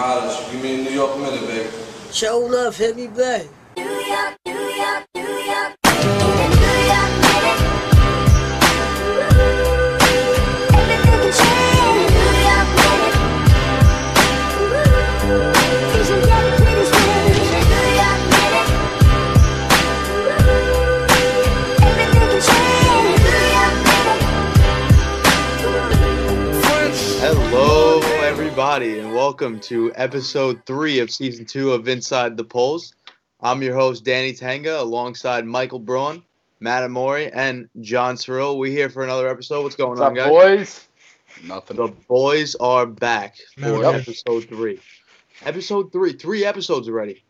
holla at you. Give me a New York welcome to episode three of season two of Inside the Polls. I'm your host, Danny Tanga, alongside Michael Braun, Matt Amori, and John Cyril. We're here for another episode. What's going What's on, up, guys? boys? Nothing. The boys are back for Yep. episode three. Episode three, three episodes already.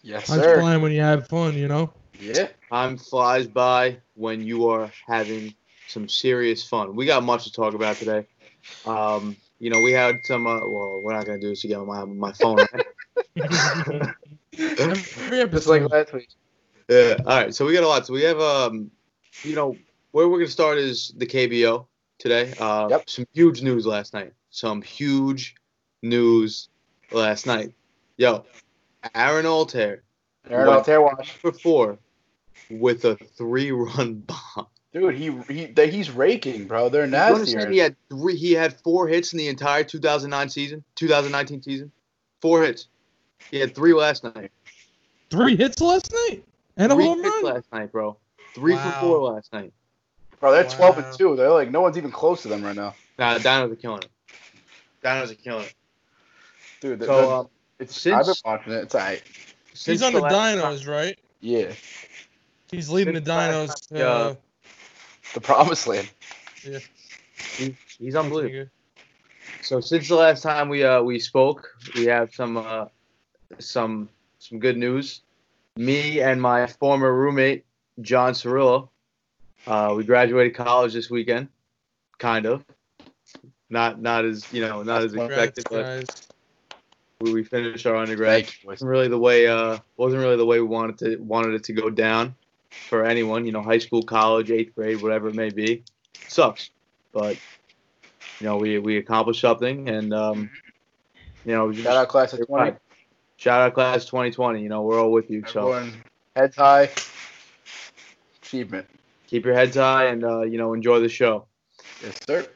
Yes, Time's sir. flying when you have fun, you know. Yeah. Time flies by when you are having some serious fun. We got much to talk about today. Um, you know, we had some. Uh, well, we're not gonna do this again on my my phone. right? Just like last week. Yeah. All right. So we got a lot. So we have um, you know, where we're gonna start is the KBO today. Uh, Yep. Some huge news last night. Some huge news last night. Yo, Aaron Altherr Aaron Altherr watch. for four with a three-run bomb. Dude, he, he he's raking, bro. They're You nasty. understand he had three. He had four hits in the entire 2009 season, 2019 season. Four hits. He had three last night. Three hits last night and a three home hits run. last night, bro. Three for four last night. Bro, they're 12 Wow. and 2. They're like, no one's even close to them right now. Nah, the Dinos are killing it. Dinos are killing it. Dude, So, so, um, it's, since- I've been watching it. It's all right. He's since on the last time- Dinos, right? Yeah. He's leading the Since last Dinos. time, Uh, The promised land. Yeah. He's, he's unbelievable. So since the last time we uh we spoke, we have some uh some some good news. Me and my former roommate John Cirillo, uh, we graduated college this weekend, kind of. Not not as you know not as Congrats, expected, but we, we finished our undergrad. Thank you, boys. wasn't really the way uh wasn't really the way we wanted to wanted it to go down for anyone you know high school college eighth grade whatever it may be sucks but you know we we accomplished something and um you know just, Shout out class of 20. shout out class 2020 you know we're all with you so heads high. Achievement. keep your heads high and uh you know enjoy the show Yes, sir.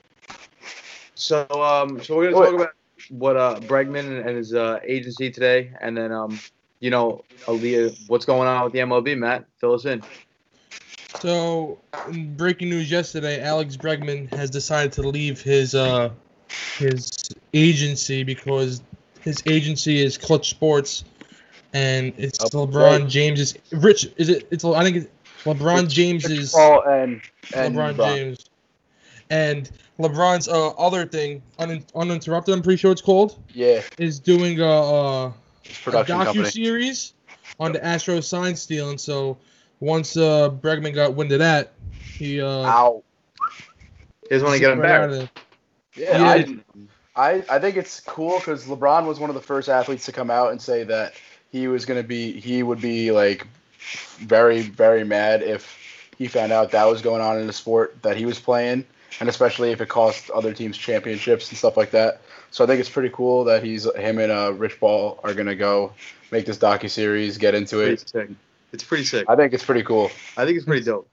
so um so we're gonna talk about what uh Bregman and his uh agency today and then um you know Aaliyah what's going on with the MLB Matt fill us in So, in breaking news yesterday, Alex Bregman has decided to leave his uh his agency because his agency is Clutch Sports, and it's Okay. LeBron James's Rich. Is it? It's I think it's LeBron James's. Paul and, and LeBron LeBron. James. And LeBron's uh, other thing, un- uninterrupted, I'm pretty sure it's called, Yeah, is doing a, a, a his production docu company. series on the Astro sign stealing. So once uh, Bregman got wind of that, he uh, Ow. you guys want to get right out embarrassed of there. Yeah, Yeah. I, I, I think it's cool because LeBron was one of the first athletes to come out and say that he was gonna be he would be like very very mad if he found out that was going on in the sport that he was playing, and especially if it costs other teams championships and stuff like that. So I think it's pretty cool that he's him and uh, Rich Paul are gonna go make this docu series, get into pretty it. sick. It's pretty sick. I think it's pretty cool. I think it's pretty dope.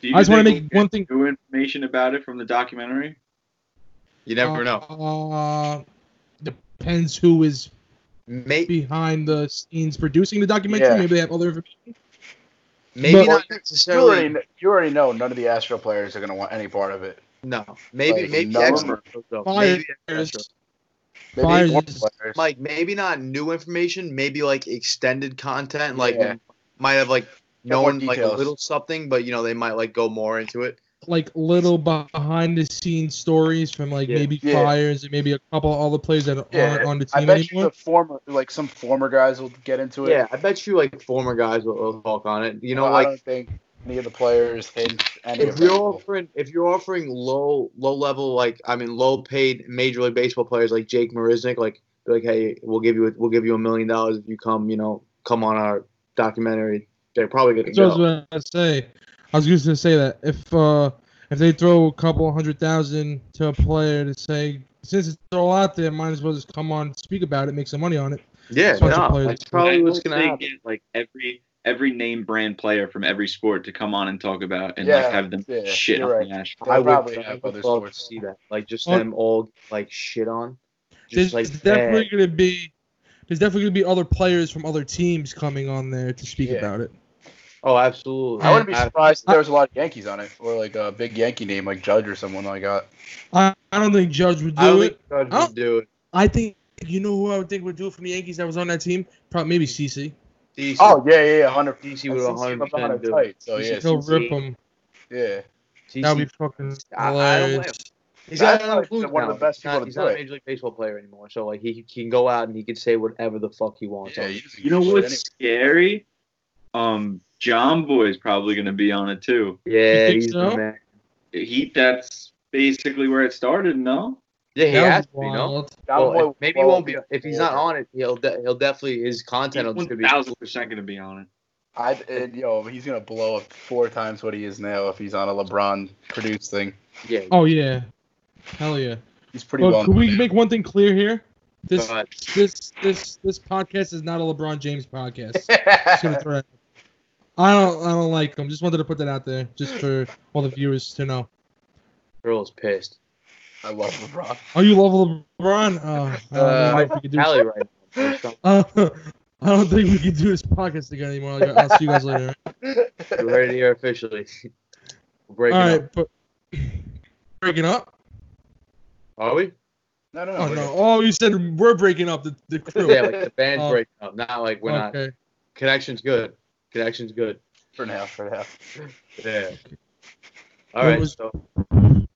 Do you I just want to make one thing. New information about it from the documentary. You never know. Uh, depends who is Maybe behind the scenes producing the documentary. Yeah. Maybe they have other information. maybe But- not You necessarily. already, you already know none of the Astro players are gonna want any part of it. No, maybe Like, maybe no. extra. though. Maybe Fiers. extra. Maybe Fiers one is- players. Mike, maybe not new information. Maybe like extended content. Like Yeah. might have like known like a little something, but you know they might like go more into it. Like little behind the scenes stories from like Yeah. maybe Yeah. Fiers and maybe a couple other players that Yeah, aren't on the I team bet you the former, like some former guys will get into it. Yeah, I bet you like former guys will, will talk on it. You know, Well, I like don't think any of the players hint any if of you're them. offering if you're offering low low level like I mean low paid major league baseball players like Jake Marisnick like be like hey we'll give you a, we'll give you a million dollars if you come you know come on our documentary they're probably gonna That's what I was gonna say. I was just gonna say that if uh if they throw a couple hundred thousand to a player to say since it's all out there, might as well just come on, speak about it, make some money on it. Yeah, Bunch no, that's probably what's gonna they happen. Get, like every every name brand player from every sport to come on and talk about and Yeah, like have them yeah, shit on right. the Astros. I would, probably have other love to sports. see that, like just Oh. them all like shit on. There's Just like definitely bad. gonna be there's definitely gonna be other players from other teams coming on there to speak Yeah. about it. Oh, absolutely. I wouldn't be I- surprised if there was a lot of Yankees on it, or like a big Yankee name like Judge or someone like that. I, I don't think Judge would I don't do think it. Judge I would do it. I think you know who I would think would do it from the Yankees that was on that team? Probably maybe CC. DC, Oh yeah, yeah, yeah, hundred. DC would 100 percent do it. tight, so He's yeah, He'll CC. rip him. yeah. That'd be DC, fucking I- I don't blame hilarious. he's That's got another one of the best He's not, people to he's do not a major league baseball player anymore, so like he, he can go out and he can say whatever the fuck he wants. Yeah, on he You know what's shit scary? Um, Jomboy's probably gonna be on it too. yeah, think he's so? the man. He that's basically where it started. No, Yeah, he That has to be, no? wild. Well, maybe he won't be. If he's not on it, he'll de- he'll definitely his content will be. thousand percent gonna be on it. I and, yo, he's gonna blow up four times what he is now if he's on a LeBron produced thing. Yeah. Oh yeah. Hell yeah. He's pretty Well, well. can we make one thing clear here? This But this this this podcast is not a LeBron James podcast. Just gonna throw that- I don't I don't like him. Just wanted to put that out there, just for all the viewers to know. girl is pissed. I love LeBron. Oh, you love LeBron? Oh, I don't Uh, know if we could do. Allie right Uh, I don't think we can do this podcast again anymore. Like, I'll see you guys later. We're ready here officially. We're breaking right, up. but breaking up? Are we? No, no, no. Oh we're no! Oh, you said we're breaking up the, the crew. Yeah, like the band's Oh. breaking up. Not like we're not. okay. Connection's good. Connection's good. good for now. For now. Yeah. All What right. was- So Is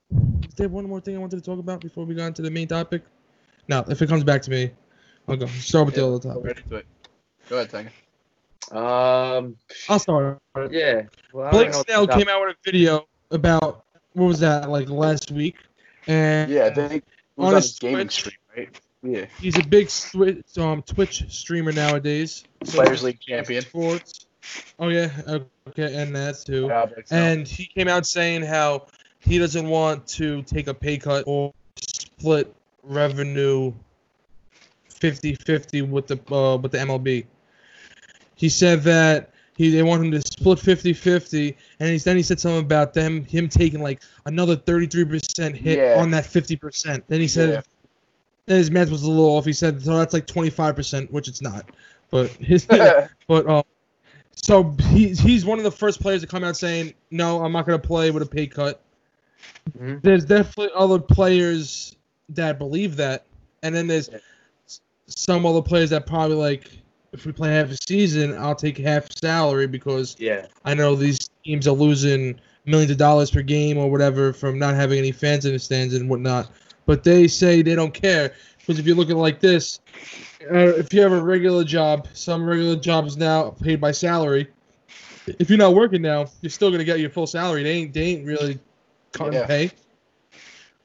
there one more thing I wanted to talk about before we got into the main topic? Now, if it comes back to me, I'll go. Start with the other topic. right into it. Go ahead, Tank. um. I'll start. Yeah. Well, Blake Snell came out with a video about what was that like last week, and Yeah, I think he was On on his his gaming Twitch. stream, right? Yeah. he's a big Twitch, um, Twitch streamer nowadays. So- Players League champion. Sports. Oh yeah, okay, and that's too. Yeah, And he came out saying how he doesn't want to take a pay cut or split revenue 50-50 with the uh, with the MLB. He said that he they want him to split 50-50 and he's, then he said something about them him taking like another 33% hit Yeah. on that 50%. Then he said Yeah. then his math was a little off. He said so that's like 25%, which it's not. But his but um, so he's he's one of the first players to come out saying, "No, I'm not going to play with a pay cut." Mhm. There's definitely other players that believe that, and then there's some other players that probably like, if we play half a season, I'll take half salary because Yeah. I know these teams are losing millions of dollars per game or whatever from not having any fans in the stands and whatnot. But they say they don't care because if you look at it like this, uh, if you have a regular job, some regular jobs now paid by salary. If you're not working now, you're still gonna get your full salary. They ain't they ain't really cutting Yeah. pay.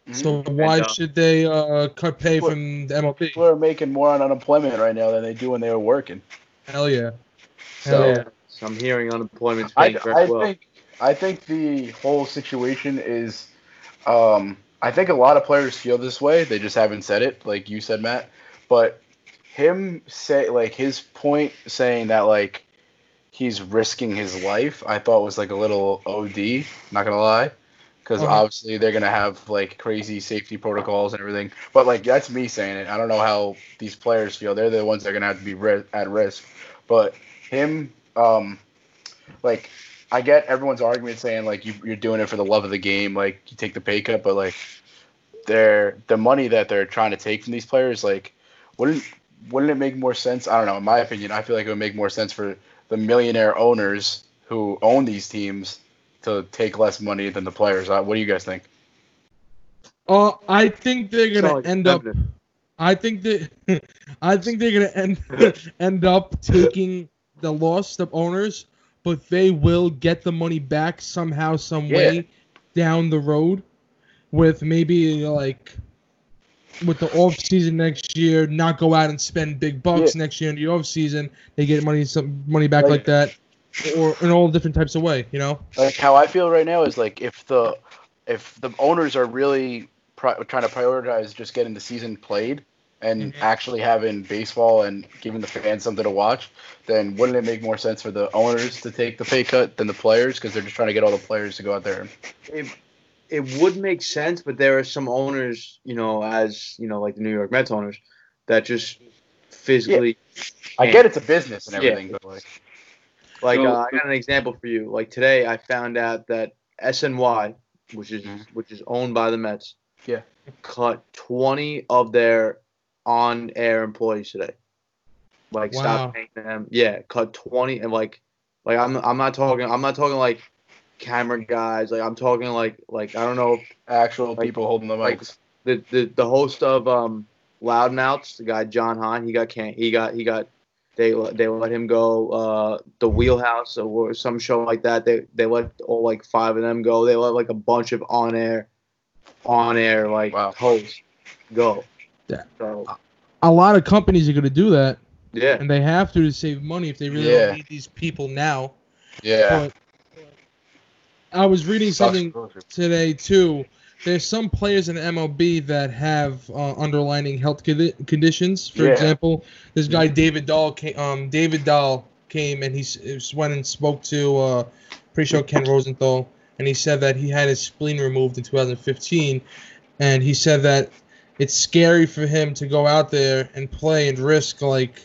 Mhm. So why And, uh, should they uh, cut pay Well, from the MLB? People are making more on unemployment right now than they do when they were working. Hell yeah. So yeah. So I'm hearing unemployment's I, paying very I well. think I think the whole situation is um, I think a lot of players feel this way. They just haven't said it, like you said, Matt. But him say like his point saying that like he's risking his life, I thought was like a little OD. Not gonna lie, because Uh-huh. obviously they're gonna have like crazy safety protocols and everything. But like that's me saying it. I don't know how these players feel. They're the ones that are gonna have to be ri- at risk. But him, um, like I get everyone's argument saying like you, you're doing it for the love of the game, like you take the pay cut, but like they're the money that they're trying to take from these players, like wouldn't wouldn't it make more sense? I don't know. In my opinion, I feel like it would make more sense for the millionaire owners who own these teams to take less money than the players. Uh, what do you guys think? Uh, I think they're gonna Solid end up. I think that I think they're gonna end end up taking the loss of owners, but they will get the money back somehow, some way down the road, with maybe like with the off season next year, not go out and spend big bucks next year in the off season. They get money some money back Like- like that, or in all different types of way. You know. Like how I feel right now is like if the if the owners are really pri- trying to prioritize just getting the season played and Mhm. actually having baseball and giving the fans something to watch, then wouldn't it make more sense for the owners to take the pay cut than the players because they're just trying to get all the players to go out there? it, it would make sense, but there are some owners, you know, as you know, like the New York Mets owners, that just physically, I get it's a business and Yeah. everything, but like, like, So- uh, I got an example for you. Like today, I found out that SNY, which is Mhm. which is owned by the Mets, Yeah. cut twenty of their on-air employees today. Like, Wow. stop paying them. Yeah, cut twenty, and like, like I'm I'm not talking I'm not talking like camera guys. Like I'm talking like like I don't know if actual Like- people holding the like- mics. the the, the host of um Loudmouths, the guy John Hahn, he got can he got he got they they let him go. Uh, the Wheelhouse or some show like that. They they let all like five of them go. They let like a bunch of on air, on air like Wow. hosts go. Yeah. So A lot of companies are going to do that, yeah, and they have to to save money if they really Yeah. don't need these people now. Yeah. But I was reading something today too. There's some players in MLB that have uh, underlining health conditions. For Yeah. example, this guy David Dahl came. Um, David Dahl came and he went and spoke to uh, pretty sure Ken Rosenthal, and he said that he had his spleen removed in 2015, and he said that it's scary for him to go out there and play and risk like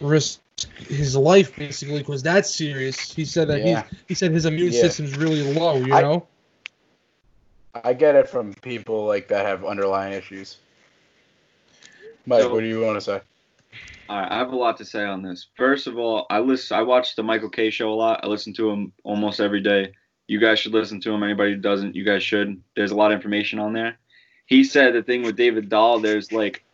risk his life basically because that's serious. He said that Yeah. he's he said his immune Yeah. system's really low. You know. I get it from people like that have underlying issues. Mike, So- what do you want to say? Right, I have a lot to say on this. First of all, I listen. I watch the Michael Kay show a lot. I listen to him almost every day. You guys should listen to him. Anybody who doesn't, you guys should. There's a lot of information on there. He said the thing with David Dahl. There's like,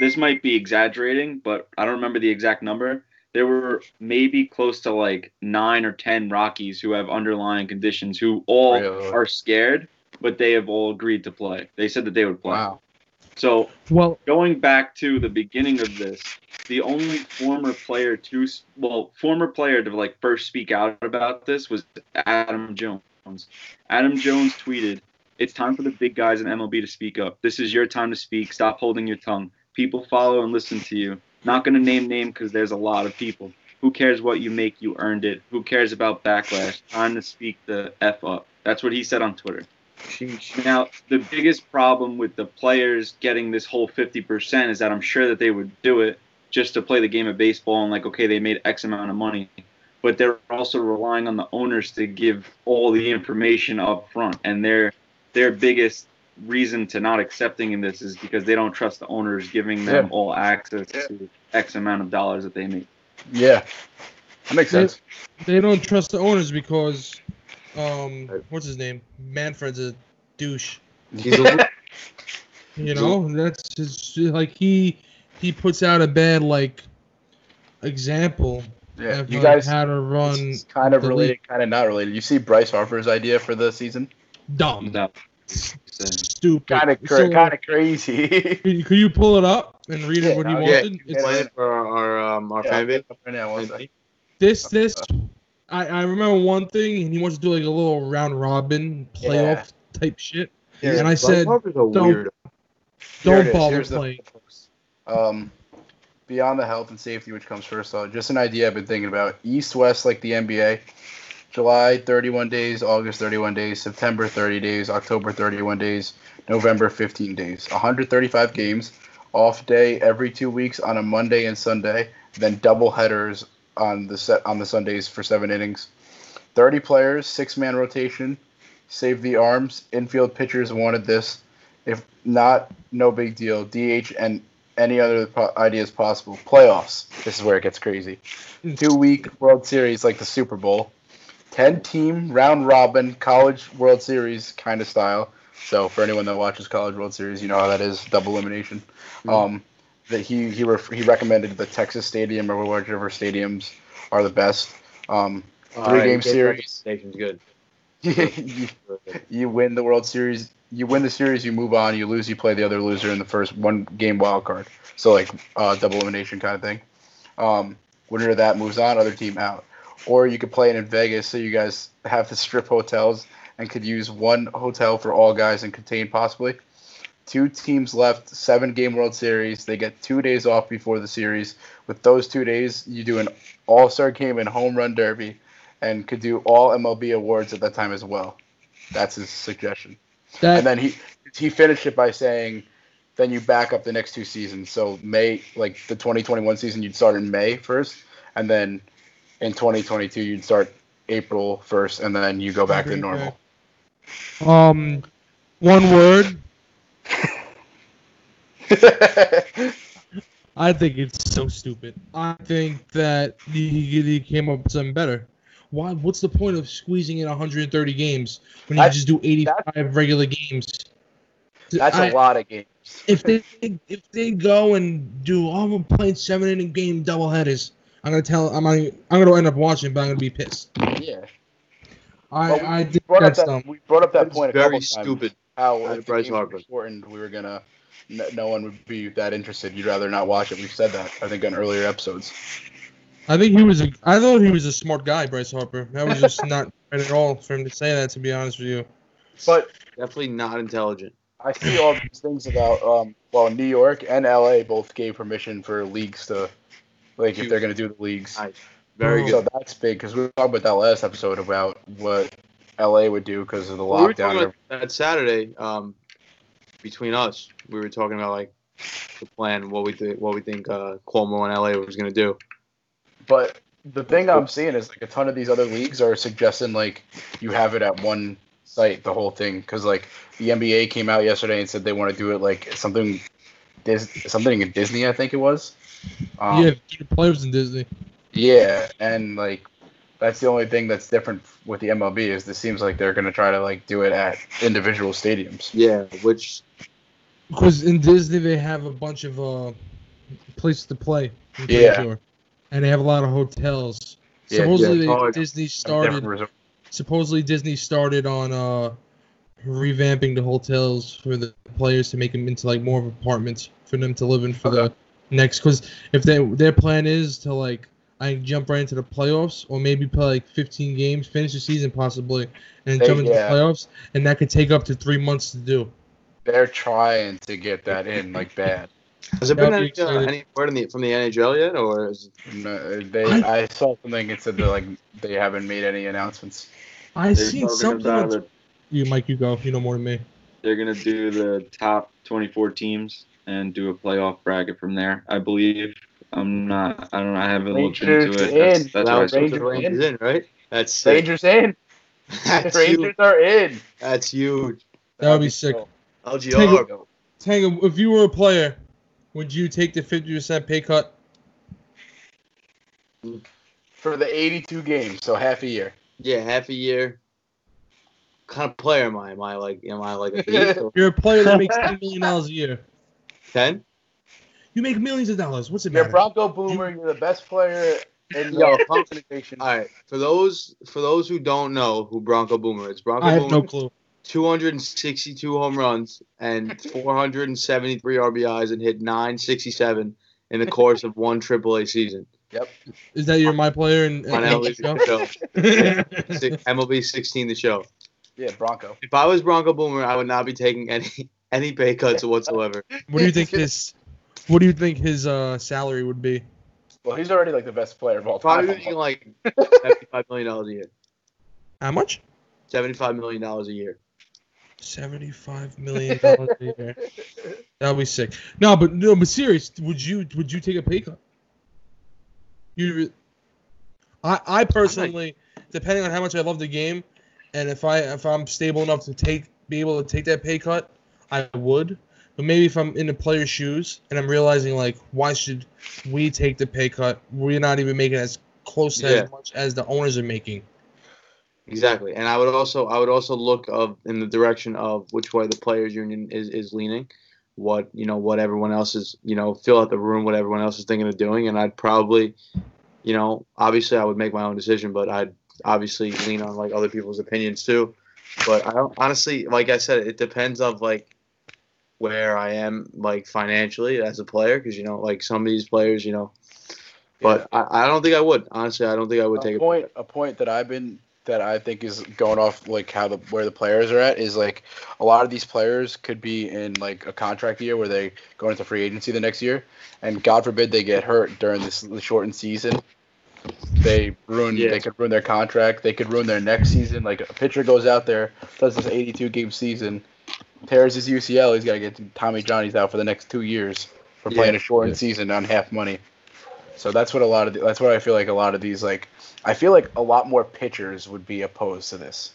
this might be exaggerating, but I don't remember the exact number. There were maybe close to like nine or ten Rockies who have underlying conditions who all Really? are scared, but they have all agreed to play. They said that they would play. Wow. So Well, going back to the beginning of this, the only former player to well, former player to like first speak out about this was Adam Jones. Adam Jones tweeted, "It's time for the big guys in MLB to speak up. This is your time to speak. Stop holding your tongue. People follow and listen to you. Not going to name name because there's a lot of people. Who cares what you make? You earned it. Who cares about backlash? Time to speak the f up." That's what he said on Twitter. Now, the biggest problem with the players getting this whole 50% is that I'm sure that they would do it just to play the game of baseball and, like, okay, they made X amount of money. But they're also relying on the owners to give all the information up front. And their, their biggest reason to not accepting in this is because they don't trust the owners giving them Yeah. all access Yeah. to X amount of dollars that they make. Yeah. That makes sense. they don't trust the owners because, um, what's his name? Manfred's a douche. he's a, You know, that's just like he he puts out a bad like example Yeah. of You guys how to run. it's kind of related, league. kind of not related. You see Bryce Harper's idea for the season? Dumb, No. stupid, Kind of So, kind of crazy. Could you, could you pull it up and read Yeah, it what he no, yeah, wanted? yeah. It's, playing for our our, um, our Yeah, fan base. right now, this this I, I remember one thing and he wants to do like a little round robin playoff type shit. Here, and I said, don't-. Don't bother playing. Um, beyond the health and safety, which comes first, though, just an idea I've been thinking about. East West, like the NBA. July 31 days, August 31 days, September 30 days, October 31 days, November 15 days. 135 games, off day every two weeks on a Monday and Sunday, then double headers on the set on the Sundays for seven innings. 30 players, six man rotation. Save the arms. Infield pitchers wanted this. If not, no big deal. DH and any other po- ideas possible. Playoffs. This is where it gets crazy. Two week World Series like the Super Bowl. 10 team round robin college World Series kind of style. So for anyone that watches college World Series, you know how that is double elimination. Um, that he he ref- he recommended the Texas Stadium or whichever stadiums are the best. Um, Three right, game series. Station's good. you, you win the World Series. You win the series, you move on. You lose, you play the other loser in the first one game wild card. So like uh, double elimination kind of thing. Um, winner of that moves on, other team out. Or you could play it in Vegas, so you guys have the strip hotels and could use one hotel for all guys and contain possibly. Two teams left, seven game World Series. They get two days off before the series. With those two days, you do an All Star game and home run derby, and could do all MLB awards at that time as well. That's his suggestion. That And then he he finished it by saying, then you back up the next two seasons. So May, like the 2021 season, you'd start in May first, and then in 2022 you'd start April first, and then you go back to normal. um, one word. I think it's so stupid. I think that he, he he came up with something better. Why? What's the point of squeezing in 130 games when you That's- just do 85 regular games? That's I- a lot of games. If they if they go and do, oh, I'm playing seven inning game double headers. I'm gonna tell. I'm gonna, I'm gonna end up watching, but I'm gonna be pissed. Yeah. I Well, we I think brought up that's that, dumb. we brought up that That's point a very couple times. stupid. How By if the Bryce game was Harper. shortened, we were gonna. No, no one would be that interested. You'd rather not watch it. We've said that I think on earlier episodes. I think he was a. I thought he was a smart guy, Bryce Harper. That was just not right at all for him to say that. To be honest with you. But Definitely not intelligent. I see all these things about um well New York and LA both gave permission for leagues to like if they're gonna do the leagues. I- Very So good. that's big because we talked about that last episode about what LA would do because of the We were lockdown. talking about that Saturday. Um, between us, we were talking about like the plan, what we think, what we think uh, Cuomo and LA was gonna do. But the thing I'm seeing is like a ton of these other leagues are suggesting like you have it at one site, the whole thing, because like the NBA came out yesterday and said they want to do it like something, Dis- something in Disney, I think it was. Um, yeah, players in Disney. Yeah, and like that's the only thing that's different with the MLB is this seems like they're gonna try to like do it at individual stadiums. Yeah, which Because in Disney they have a bunch of uh places to play. Yeah. sure. And they have a lot of hotels. Yeah, supposedly yeah, they- hard. Disney started. Supposedly Disney started on uh revamping the hotels for the players to make them into like more of apartments for them to live in for the next. Because if they their plan is to like I can jump right into the playoffs or maybe play like 15 games, finish the season possibly, and They- jump into yeah. the playoffs, and that could take up to three months to do. They're trying to get that in like bad. has it been be any, uh, any word in the, from the NHL yet, or is it, No, they I- I saw something that said that like they haven't made any announcements. I They're seen something. about the- You, Mike, you go. You know more than me. they're gonna do the top 24 teams and do a playoff bracket from there. I believe. I'm not. I don't. know. I haven't looked into Rangers it. in. That's, that's that what I was. Rangers in. Rangers in, right? That's sick. Rangers in. That's Rangers huge. are in. That's huge. That would be sick. cool. LGR. Tango, if you were a player, would you take the 50% pay cut? For the 82 games, so half a year. Yeah, half a year. What kind of player am I? Am I like am I like a or You're a player that makes $10 million a year. Ten? You make millions of dollars. What's it You're a matter? Bronco Boomer. You're the best player in Yo, the I'm- All right. For those for those who don't know who Bronco Boomer is, Bronco I have Boomer no clue. 262 home runs and 473 RBIs and hit 967 in the course of one AAA season Yep. Is that you're my player and, on MLB, show? the show. Si- MLB 16 the show. Yeah, Bronco. If I was Bronco Boomer, I would not be taking any any pay cuts whatsoever. What do you think his What do you think his uh, salary would be? Well, he's already like the best player of all time. Probably making like 75 million dollars a year. How much? 75 million dollars a year. Seventy-five million dollars a year. That would be sick. No, but no, but serious. Would you Would you take a pay cut? You. I I personally, depending on how much I love the game, and if I if I'm stable enough to take be able to take that pay cut, I would. But maybe if I'm in the player's shoes and I'm realizing like, why should we take the pay cut? We're not even making as close to Yeah. as much as the owners are making. Exactly, and I would also I would also look of in the direction of which way the players union is, is leaning, what you know what everyone else is you know fill out the room what everyone else is thinking of doing, and I'd probably, you know, obviously I would make my own decision, but I'd obviously lean on like other people's opinions too. But I don't honestly, like I said, it depends of like where I am like financially as a player, because you know like some of these players, you know, but I, I don't think I would honestly. I don't think I would take a a point. A point that I've been that I think is going off like how the where the players are at is like a lot of these players could be in like a contract year where they go into free agency the next year, and God forbid they get hurt during this the shortened season. They ruin. Yeah. They could ruin their contract. They could ruin their next season. Like a pitcher goes out there, does this 82 game season, tears his UCL. He's got to get Tommy Johnny's out for the next two years for Yeah. playing a shortened Yeah. season on half money. So that's what a lot of the, that's what I feel like a lot of these like I feel like a lot more pitchers would be opposed to this.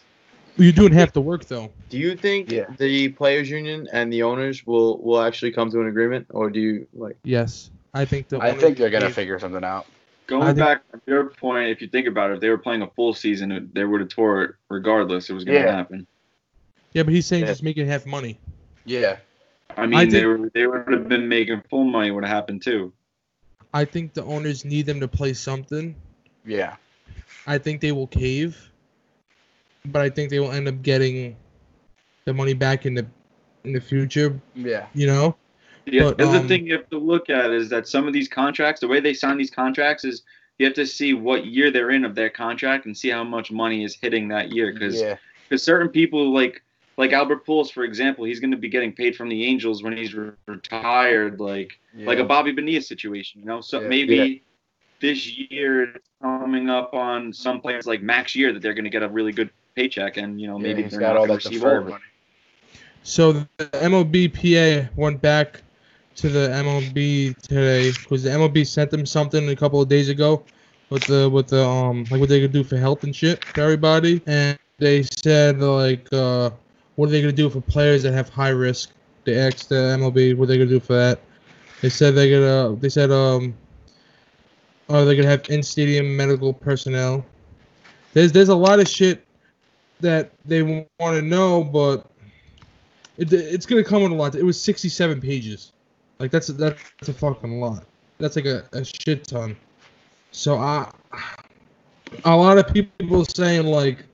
You're doing half the work though. Do you think Yeah. the players' union and the owners will will actually come to an agreement, or do you like? Yes, I think the. I think they're gonna gave- figure something out. Going think- back to your point, if you think about it, if they were playing a full season, they would have tore it regardless. It was going to Yeah. happen. Yeah, but he's saying Yeah. just making half money. Yeah. I mean, I they were they would have been making full money. Would have happened too. I think the owners need them to play something. Yeah. I think they will cave, but I think they will end up getting the money back in the in the future. Yeah. You know, The But, other um, thing you have to look at is that some of these contracts, the way they sign these contracts is you have to see what year they're in of their contract and see how much money is hitting that year. Because Yeah. certain people like like Albert Pujols, for example, he's going to be getting paid from the Angels when he's re- retired, like yeah. like a Bobby Bonilla situation, you know. So Yeah. maybe this year coming up on some players like Max Year that they're going to get a really good paycheck, and you know Yeah, maybe he's they're got not all going that to receive deferred all of money. so the MLBPA went back to the MLB today because the MLB sent them something a couple of days ago with the with the um like what they could do for health and shit for everybody, and they said like uh what are they gonna do for players that have high risk? They asked the MLB what are they gonna do for that. They said they're gonna they said um are they gonna have in stadium medical personnel? There's there's a lot of shit that they want to know, but it, it's gonna come in a lot. It was 67 pages. Like that's a, that's a fucking lot. That's like a, a shit ton. So I, a lot of people saying like,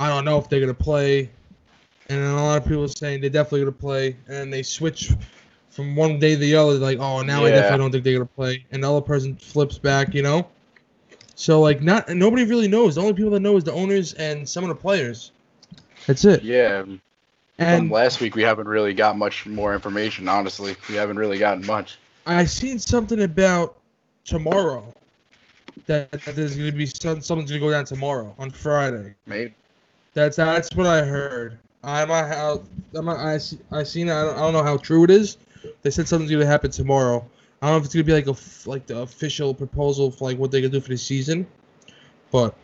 I don't know if they're gonna play, and then a lot of people are saying they're definitely gonna play, and they switch from one day to the other. Like, oh, now I definitely don't think they're gonna play, and the other person flips back. You know. So like, not nobody really knows. The only people that know is the owners and some of the players. That's it. Yeah. From And last week we haven't really got much more information, honestly. We haven't really gotten much. I seen something about tomorrow. That, that there's gonna be some something's gonna go down tomorrow on Friday. Maybe. That's that's what I heard. I'm not how I'm not, I see, I seen it. I don't, I don't know how true it is. They said something's gonna happen tomorrow. I don't know if it's gonna be like a like the official proposal for like what they're gonna do for the season, but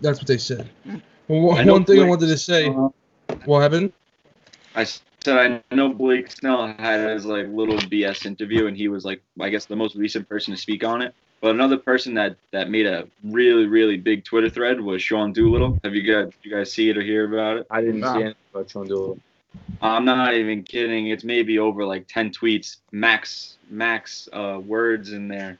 that's what they said. Well, one know one thing I wanted to say. Uh, What happened? I said I know Blake Snell had his like little BS interview, and he was like, I guess the most recent person to speak on it. But another person that that made a really really big Twitter thread was Sean Doolittle. Have you guys you guys see it or hear about it? I didn't No. see anything about Sean Doolittle. I'm not even kidding. It's maybe over like 10 tweets, max max uh, words in there,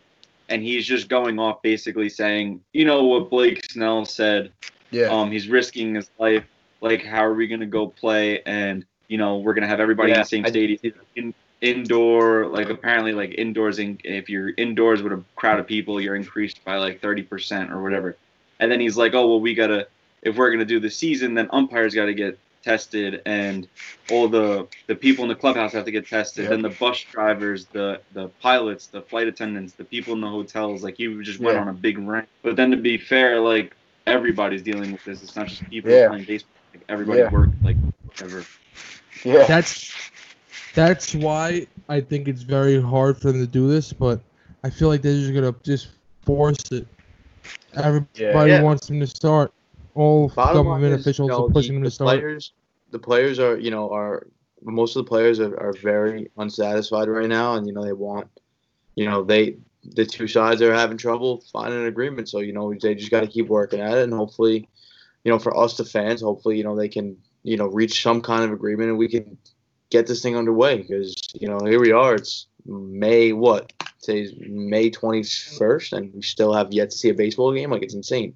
and he's just going off basically saying, you know what Blake Snell said. Yeah. Um, he's risking his life. Like, how are we gonna go play? And you know, we're gonna have everybody in the same stadium. In, indoor, like apparently, like indoors. In, if you're indoors with a crowd of people, you're increased by like 30% or whatever. And then he's like, oh well, we gotta. If we're gonna do the season, then umpires got to get tested, and all the the people in the clubhouse have to get tested. Yeah. Then the bus drivers, the the pilots, the flight attendants, the people in the hotels. Like you just went Yeah. on a big rant. But then to be fair, like everybody's dealing with this. It's not just people Yeah. playing baseball. Like, everybody Yeah. worked like whatever. Yeah. That's that's why I think it's very hard for them to do this, but I feel like they're just gonna just force it. Everybody Yeah. wants them to start. All Bottom government is, officials you know, are pushing the, them the to start. players, the players are, you know, are most of the players are, are very unsatisfied right now, and you know they want, you know, they the two sides are having trouble finding an agreement. So you know they just got to keep working at it, and hopefully, you know, for us the fans, hopefully, you know, they can, you know, reach some kind of agreement, and we can get this thing underway because you know here we are. It's May what? Today's May twenty first, and we still have yet to see a baseball game. Like it's insane.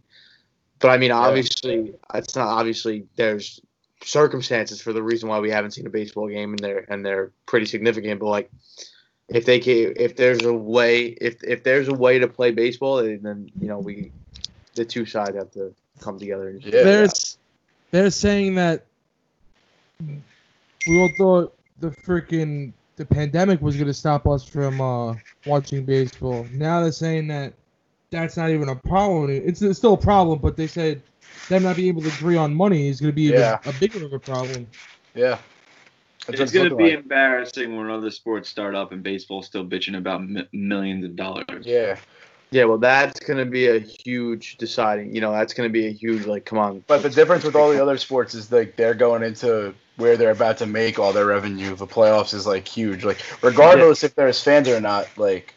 But I mean, obviously, it's not obviously there's circumstances for the reason why we haven't seen a baseball game, and they're and they're pretty significant. But like, if they can, if there's a way, if if there's a way to play baseball, then then, you know we, the two sides have to come together. And Yeah. they're they're saying that we all thought the freaking the pandemic was gonna stop us from uh, watching baseball. Now they're saying that that's not even a problem. It's, it's still a problem, but they said them not being able to agree on money is gonna be Yeah. a bigger of a problem. Yeah. That's It's going to be like. embarrassing when other sports start up and baseball's still bitching about mi- millions of dollars. Yeah. Yeah, well, that's gonna be a huge deciding. You know, that's gonna be a huge like, come on. But the difference with all the other sports is like they're going into where they're about to make all their revenue. The playoffs is like huge. Like regardless if there's fans or not, like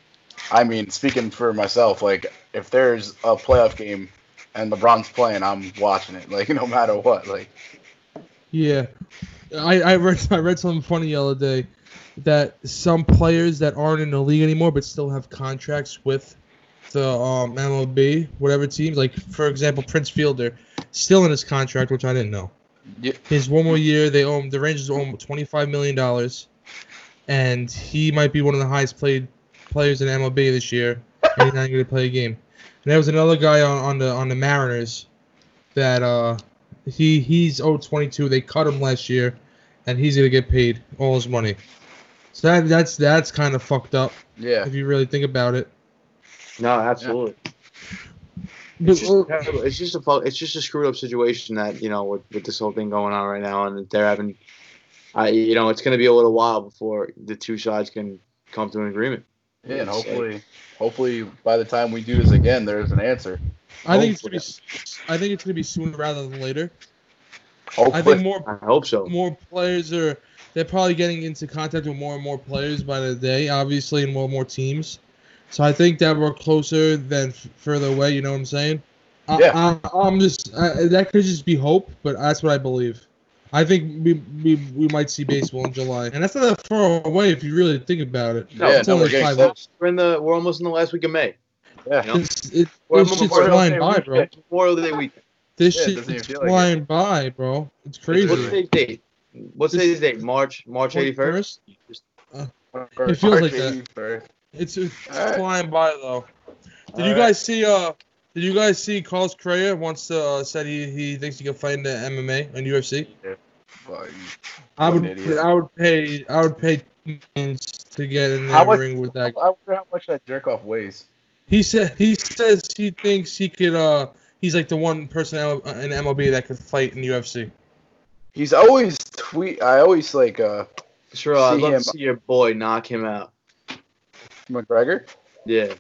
I mean, speaking for myself, like if there's a playoff game and LeBron's playing, I'm watching it. Like no matter what. Like Yeah, I, I read I read something funny the other day that some players that aren't in the league anymore but still have contracts with the um, MLB, whatever teams. Like for example, Prince Fielder, still in his contract, which I didn't know. Yeah. His one more year, they him, the Rangers owe him twenty five million dollars, and he might be one of the highest played players in MLB this year, and he's not going to play a game. And there was another guy on, on the on the Mariners that uh he he's owed 22. They cut him last year, and he's gonna get paid all his money. So that that's that's kind of fucked up yeah. if you really think about it. No, absolutely. But, It's just, it's just a it's just a screwed up situation that you know with, with this whole thing going on right now, and they're having, I you know it's going to be a little while before the two sides can come to an agreement. Yeah, and hopefully hopefully by the time we do this again there's an answer. I think it's gonna be s- I think it's gonna be sooner rather than later. Hopefully I think more I hope so. more players are they're probably getting into contact with more and more players by the day, obviously, and more and more teams. So I think that we're closer than f- further away. You know what I'm saying? Yeah. I, I'm just I, that could just be hope, but that's what I believe. I think we, we we might see baseball in July, and that's not that far away if you really think about it. No, yeah, no, we're getting close. We're in the we're almost in the last week of May. Yeah. You know? It's, it, We're this shit's Memorial flying Day by, weekend. bro. Memorial Day week. This Yeah, shit is feel like flying by, bro. It's crazy. What's today's date? What's today's date? March March eighty first. Uh, it feels like that. that. It's, it's Alright. flying by though. Did you Alright. guys see? Uh, did you guys see Carlos Correa wants to uh, said he, he thinks he can fight in the MMA and UFC? Yeah. I would idiot. I would pay I would pay to get in How that much- ring with that. I wonder how much that jerk off weighs. He said he says he thinks he could. Uh, he's like the one person in MLB that could fight in UFC. He's always tweet. I always like uh Sure, I'd love him. to see your boy knock him out. McGregor. Yeah.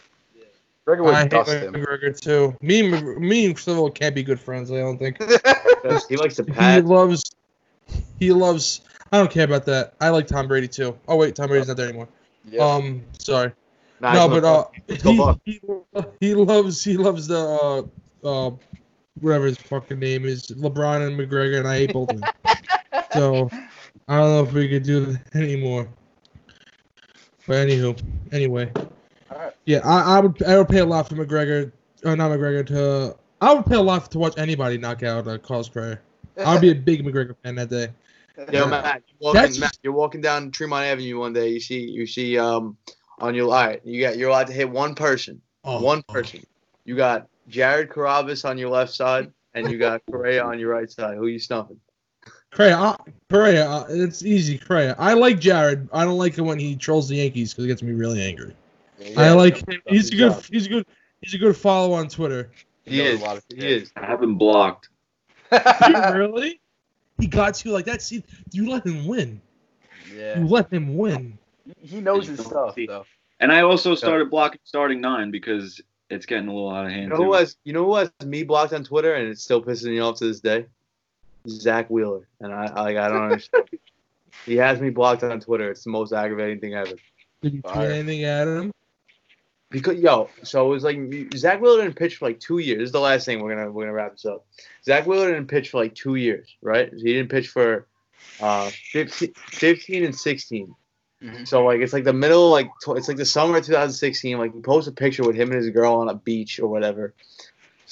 McGregor would I hate him. McGregor too. Me and Mc- me and Civil can't be good friends. I don't think. He likes to He loves. He loves. I don't care about that. I like Tom Brady too. Oh wait, Tom Brady's not there anymore. yeah. Um, sorry. Nah, no, but uh, Let's go Buck. he, he he loves he loves the uh uh whatever his fucking name is, LeBron and McGregor, and I hate both of them. so I don't know if we could do that anymore. But anywho, anyway, Alright. yeah, I, I would I would pay a lot for McGregor, or not McGregor to. I would pay a lot to watch anybody knock out uh, Carlos Prayer. I would be a big McGregor fan that day. Yo, Matt, you're walking, That's- Matt, you're walking down Tremont Avenue one day. You see, you see, um, on your all right, you got you're allowed to hit one person, Oh, one person. You got Jared Carrabis on your left side, and you got Correa on your right side. Who you stumping? Correa, uh, Correa, uh, it's easy. Correa. I like Jared. I don't like him when he trolls the Yankees because it gets me really angry. I like him. He's a good. He's a good. He's a good follow on Twitter. He knows is. a lot of He is. I have him blocked. really? He got you like that. See, you let him win. yeah. You let him win. He knows his stuff though. And I also started blocking starting nine because it's getting a little out of hand. You know who has you know who has me blocked on Twitter, and it's still pissing me off to this day. Zack Wheeler, and I, I like I don't understand. he has me blocked on Twitter. It's the most aggravating thing ever. Did you tweet anything at him? Because yo, so it was like Zack Wheeler didn't pitch for like two years. This is the last thing we're gonna we're gonna wrap this up. Zack Wheeler didn't pitch for like two years, right? He didn't pitch for uh 15, 15 and 16. Mhm. So like it's like the middle like tw- it's like the summer of 2016. Like he posted a picture with him and his girl on a beach or whatever.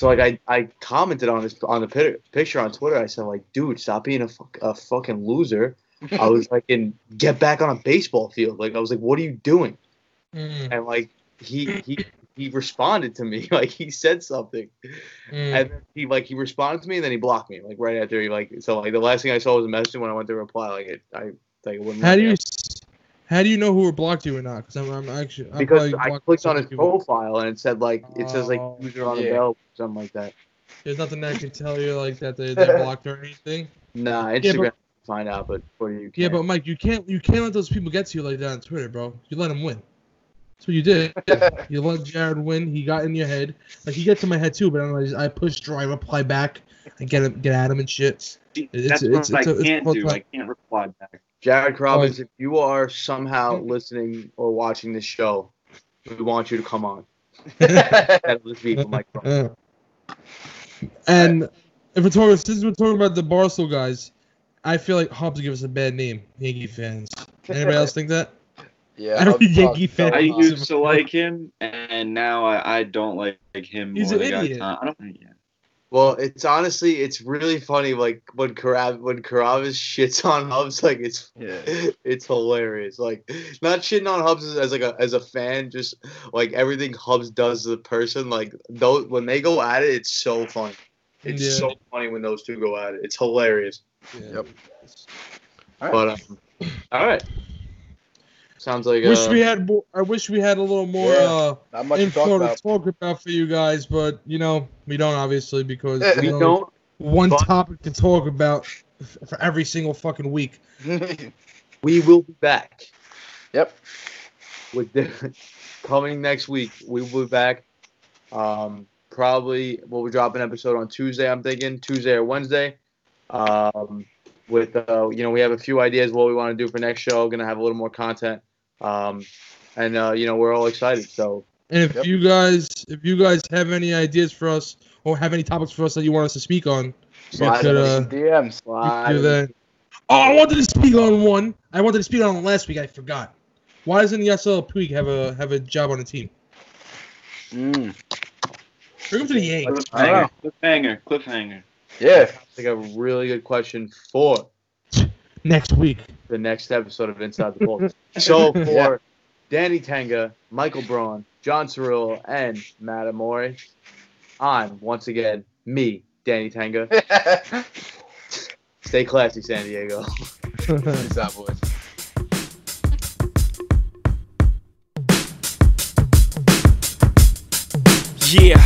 So like I, I commented on this on the pi- picture on Twitter. I said like, dude, stop being a, fuck, a fucking loser. I was like, and get back on a baseball field. Like I was like, what are you doing? Mm. And like he he he responded to me like he said something, Mm. and then he like he responded to me and then he blocked me like right after he like so like the last thing I saw was a message when I went to reply like it I like it wouldn't. How do you how do you know who were blocked you or not? Because I'm, I'm actually I'm Because I clicked on his profile and it said like it says like Oh, user on yeah. bell something like that. There's nothing that can tell you like that they, they blocked or anything. Nah, Yeah, Instagram but- find out, but for you. Yeah, can't. but Mike, you can't you can't let those people get to you like that on Twitter, bro. You let them win. That's what you did. you let Jared win. He got in your head. Like he gets in my head too, but I'm like, I push draw, I reply back, and get him, get at him and shit. See, It's- That's it's- what it's a- I it's can't full do. I can't reply back. Jared oh, Robbins, Oh. if you are somehow listening or watching this show, we want you to come on. That'll just be for Mike. And if we're talking, since we're talking about the Barstool guys, I feel like Hubbs give us a bad name, Yankee fans. Anybody else think that? Yeah, Every I'll- Yankee fan- I used to like him, and now I, I don't like, like him He's more. an than I idiot. I don't. Yeah. Well, it's honestly, it's really funny. Like when Karav when Carrabis shits on Hubbs, like it's Yeah. it's hilarious. Like not shitting on Hubbs as, as like a as a fan, just like everything Hubbs does to the person. Like those when they go at it, it's so funny. It's Yeah. so funny when those two go at it. It's hilarious. Yep. All right. But um, all right. Sounds like wish uh, we had more. I wish we had a little more Yeah. uh, Not much to talk about. talk about for you guys, but you know we don't obviously because We we don't. one but- topic to talk about f- for every single fucking week. We will be back. yep. with the, coming next week. We will be back. Um, probably we'll be dropping an episode on Tuesday. I'm thinking Tuesday or Wednesday. Um, with uh, you know, we have a few ideas what we want to do for next show. Gonna have a little more content. Um, and uh, you know, we're all excited. So And if Yep. you guys, if you guys have any ideas for us or have any topics for us that you want us to speak on, slide could, uh, DMs. slide do that. Oh, I wanted to speak on one. I wanted to speak on last week. I forgot. Why doesn't Yasiel Puig have a have a job on the team? Mm. Bring him to the Yankees. I don't Cliffhanger. Cliffhanger. Cliffhanger. Yeah. That's like a really good question for next week. the next episode of Inside the Ball. so for Yeah. Danny Tanga, Michael Braun, John Cirillo, and Matt Amore, I'm once again me, Danny Tanga. Stay classy, San Diego. Peace out, boys. Yeah,